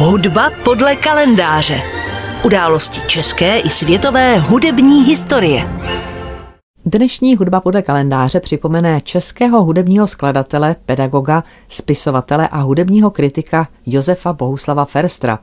Hudba podle kalendáře. Události české i světové hudební historie. Dnešní hudba podle kalendáře připomene českého hudebního skladatele, pedagoga, spisovatele a hudebního kritika Josefa Bohuslava Ferstra.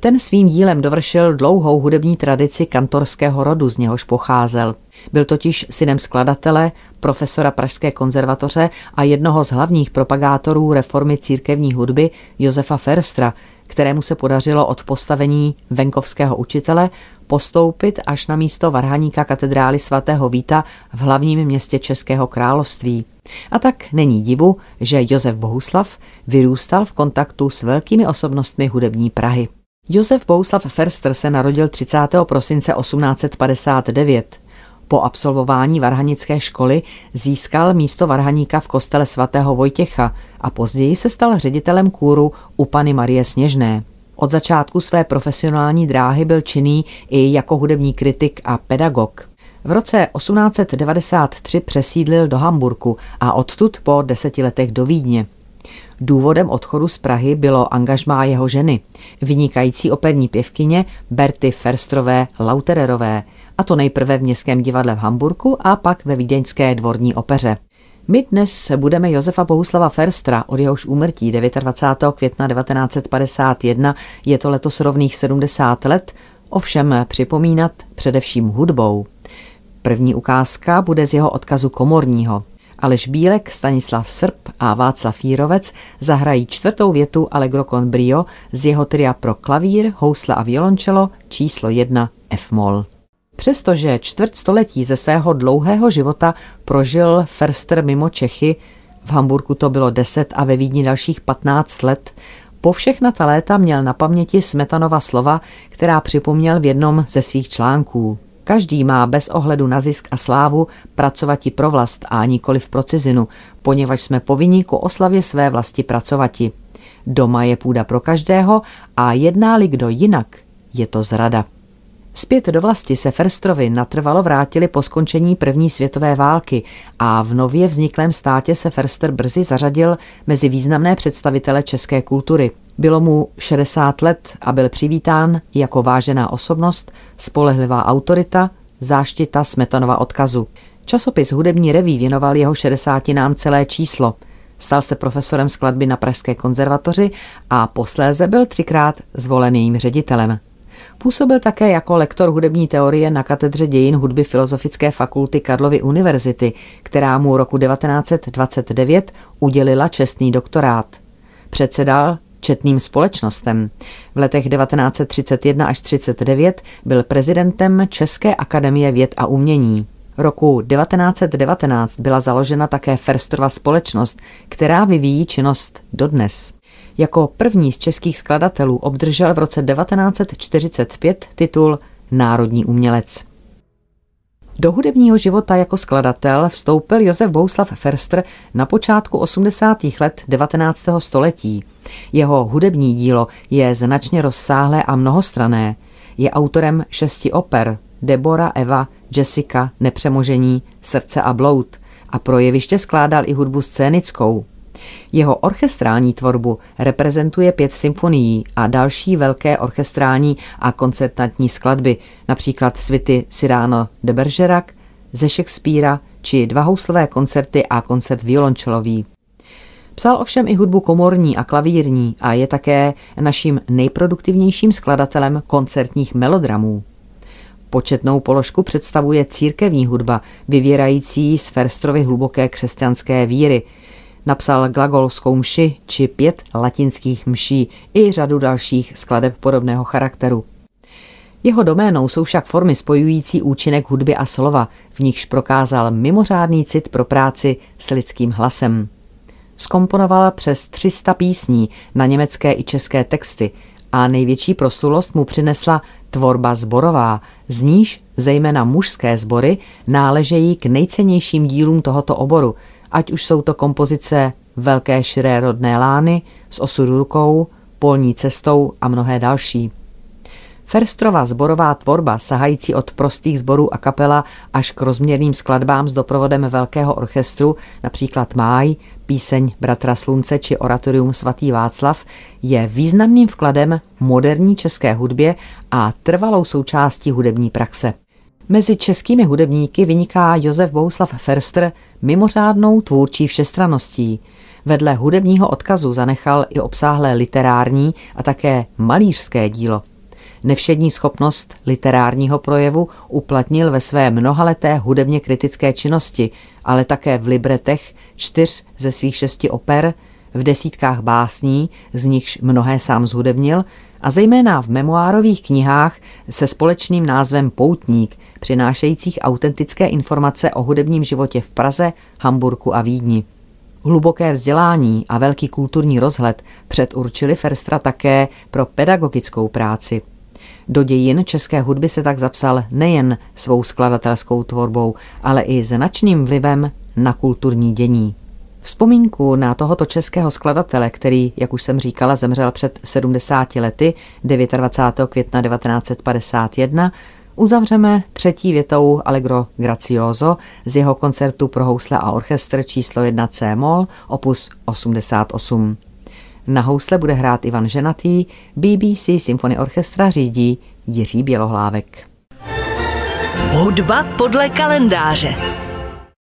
Ten svým dílem dovršil dlouhou hudební tradici kantorského rodu, z něhož pocházel. Byl totiž synem skladatele, profesora Pražské konzervatoře a jednoho z hlavních propagátorů reformy církevní hudby Josefa Ferstra, kterému se podařilo od postavení venkovského učitele postoupit až na místo varhaníka katedrály svatého Víta v hlavním městě Českého království. A tak není divu, že Josef Bohuslav vyrůstal v kontaktu s velkými osobnostmi hudební Prahy. Josef Bohuslav Ferster se narodil 30. prosince 1859. Po absolvování varhanické školy získal místo varhaníka v kostele svatého Vojtěcha a později se stal ředitelem kůru u Pany Marie Sněžné. Od začátku své profesionální dráhy byl činný i jako hudební kritik a pedagog. V roce 1893 přesídlil do Hamburku a odtud po deseti letech do Vídně. Důvodem odchodu z Prahy bylo angažmá jeho ženy, vynikající operní pěvkyně Berty Ferstrové Lautererové, a to nejprve v Městském divadle v Hamburku a pak ve Vídeňské dvorní opeře. My dnes budeme Josefa Bohuslava Ferstra, od jehož úmrtí 29. května 1951 je to letos rovných 70 let, ovšem připomínat především hudbou. První ukázka bude z jeho odkazu komorního. Aleš Bílek, Stanislav Srb a Václav Jírovec zahrají čtvrtou větu Allegro con brio z jeho tria pro klavír, housle a violončelo číslo 1 F-moll. Přestože čtvrt století ze svého dlouhého života prožil Ferster mimo Čechy, v Hamburgu to bylo 10 a ve Vídni dalších 15 let, po všechna ta léta měl na paměti Smetanova slova, která připomněl v jednom ze svých článků. Každý má bez ohledu na zisk a slávu pracovati pro vlast a nikoli pro cizinu, poněvadž jsme povinni ku oslavě své vlasti pracovati. Doma je půda pro každého a jedná-li kdo jinak, je to zrada. Zpět do vlasti se Ferstrovi natrvalo vrátili po skončení první světové války a v nově vzniklém státě se Ferster brzy zařadil mezi významné představitele české kultury. Bylo mu 60 let a byl přivítán jako vážená osobnost, spolehlivá autorita, záštita Smetanova odkazu. Časopis Hudební reví věnoval jeho 60 nám celé číslo. Stal se profesorem skladby na Pražské konzervatoři a posléze byl třikrát zvolen jejím ředitelem. Působil také jako lektor hudební teorie na katedře dějin hudby Filozofické fakulty Karlovy univerzity, která mu roku 1929 udělila čestný doktorát. Předsedal četným společnostem. V letech 1931 až 39 byl prezidentem České akademie věd a umění. Roku 1919 byla založena také Ferstrova společnost, která vyvíjí činnost dodnes. Jako první z českých skladatelů obdržel v roce 1945 titul Národní umělec. Do hudebního života jako skladatel vstoupil Josef Bouslav Ferster na počátku 80. let 19. století. Jeho hudební dílo je značně rozsáhlé a mnohostrané. Je autorem šesti oper Debora, Eva, Jessica, Nepřemožení, Srdce a bloud a pro jeviště skládal i hudbu scénickou. Jeho orchestrální tvorbu reprezentuje pět symfonií a další velké orchestrální a koncertantní skladby, například svity Cyrano de Bergerac, ze Shakespearea či dva houslové koncerty a koncert violončelový. Psal ovšem i hudbu komorní a klavírní a je také naším nejproduktivnějším skladatelem koncertních melodramů. Početnou položku představuje církevní hudba, vyvěrající z Ferstrovy hluboké křesťanské víry – Napsal glagolskou mši či pět latinských mší i řadu dalších skladeb podobného charakteru. Jeho doménou jsou však formy spojující účinek hudby a slova, v nichž prokázal mimořádný cit pro práci s lidským hlasem. Skomponovala přes 300 písní na německé i české texty a největší proslulost mu přinesla tvorba zborová, z níž zejména mužské sbory náležejí k nejcennějším dílům tohoto oboru – ať už jsou to kompozice Velké širé rodné lány, s osudu rukou, polní cestou a mnohé další. Ferstrova zborová tvorba, sahající od prostých zborů a kapela až k rozměrným skladbám s doprovodem velkého orchestru, například Máj, Píseň Bratra Slunce či oratorium svatý Václav je významným vkladem moderní české hudbě a trvalou součástí hudební praxe. Mezi českými hudebníky vyniká Josef Bohuslav Ferster mimořádnou tvůrčí všestraností. Vedle hudebního odkazu zanechal i obsáhlé literární a také malířské dílo. Nevšední schopnost literárního projevu uplatnil ve své mnohaleté hudebně kritické činnosti, ale také v libretech čtyř ze svých šesti oper, v desítkách básní, z nichž mnohé sám zhudebnil, a zejména v memoárových knihách se společným názvem Poutník, přinášejících autentické informace o hudebním životě v Praze, Hamburku a Vídni. Hluboké vzdělání a velký kulturní rozhled předurčili Ferstra také pro pedagogickou práci. Do dějin české hudby se tak zapsal nejen svou skladatelskou tvorbou, ale i značným vlivem na kulturní dění. Vzpomínku na tohoto českého skladatele, který, jak už jsem říkala, zemřel před 70 lety 29. května 1951, uzavřeme třetí větou Allegro Gracioso z jeho koncertu pro housle a orchestr číslo 1 C moll opus 88. Na housle bude hrát Ivan Ženatý, BBC Symphony Orchestra řídí Jiří Bělohlávek. Hudba podle kalendáře.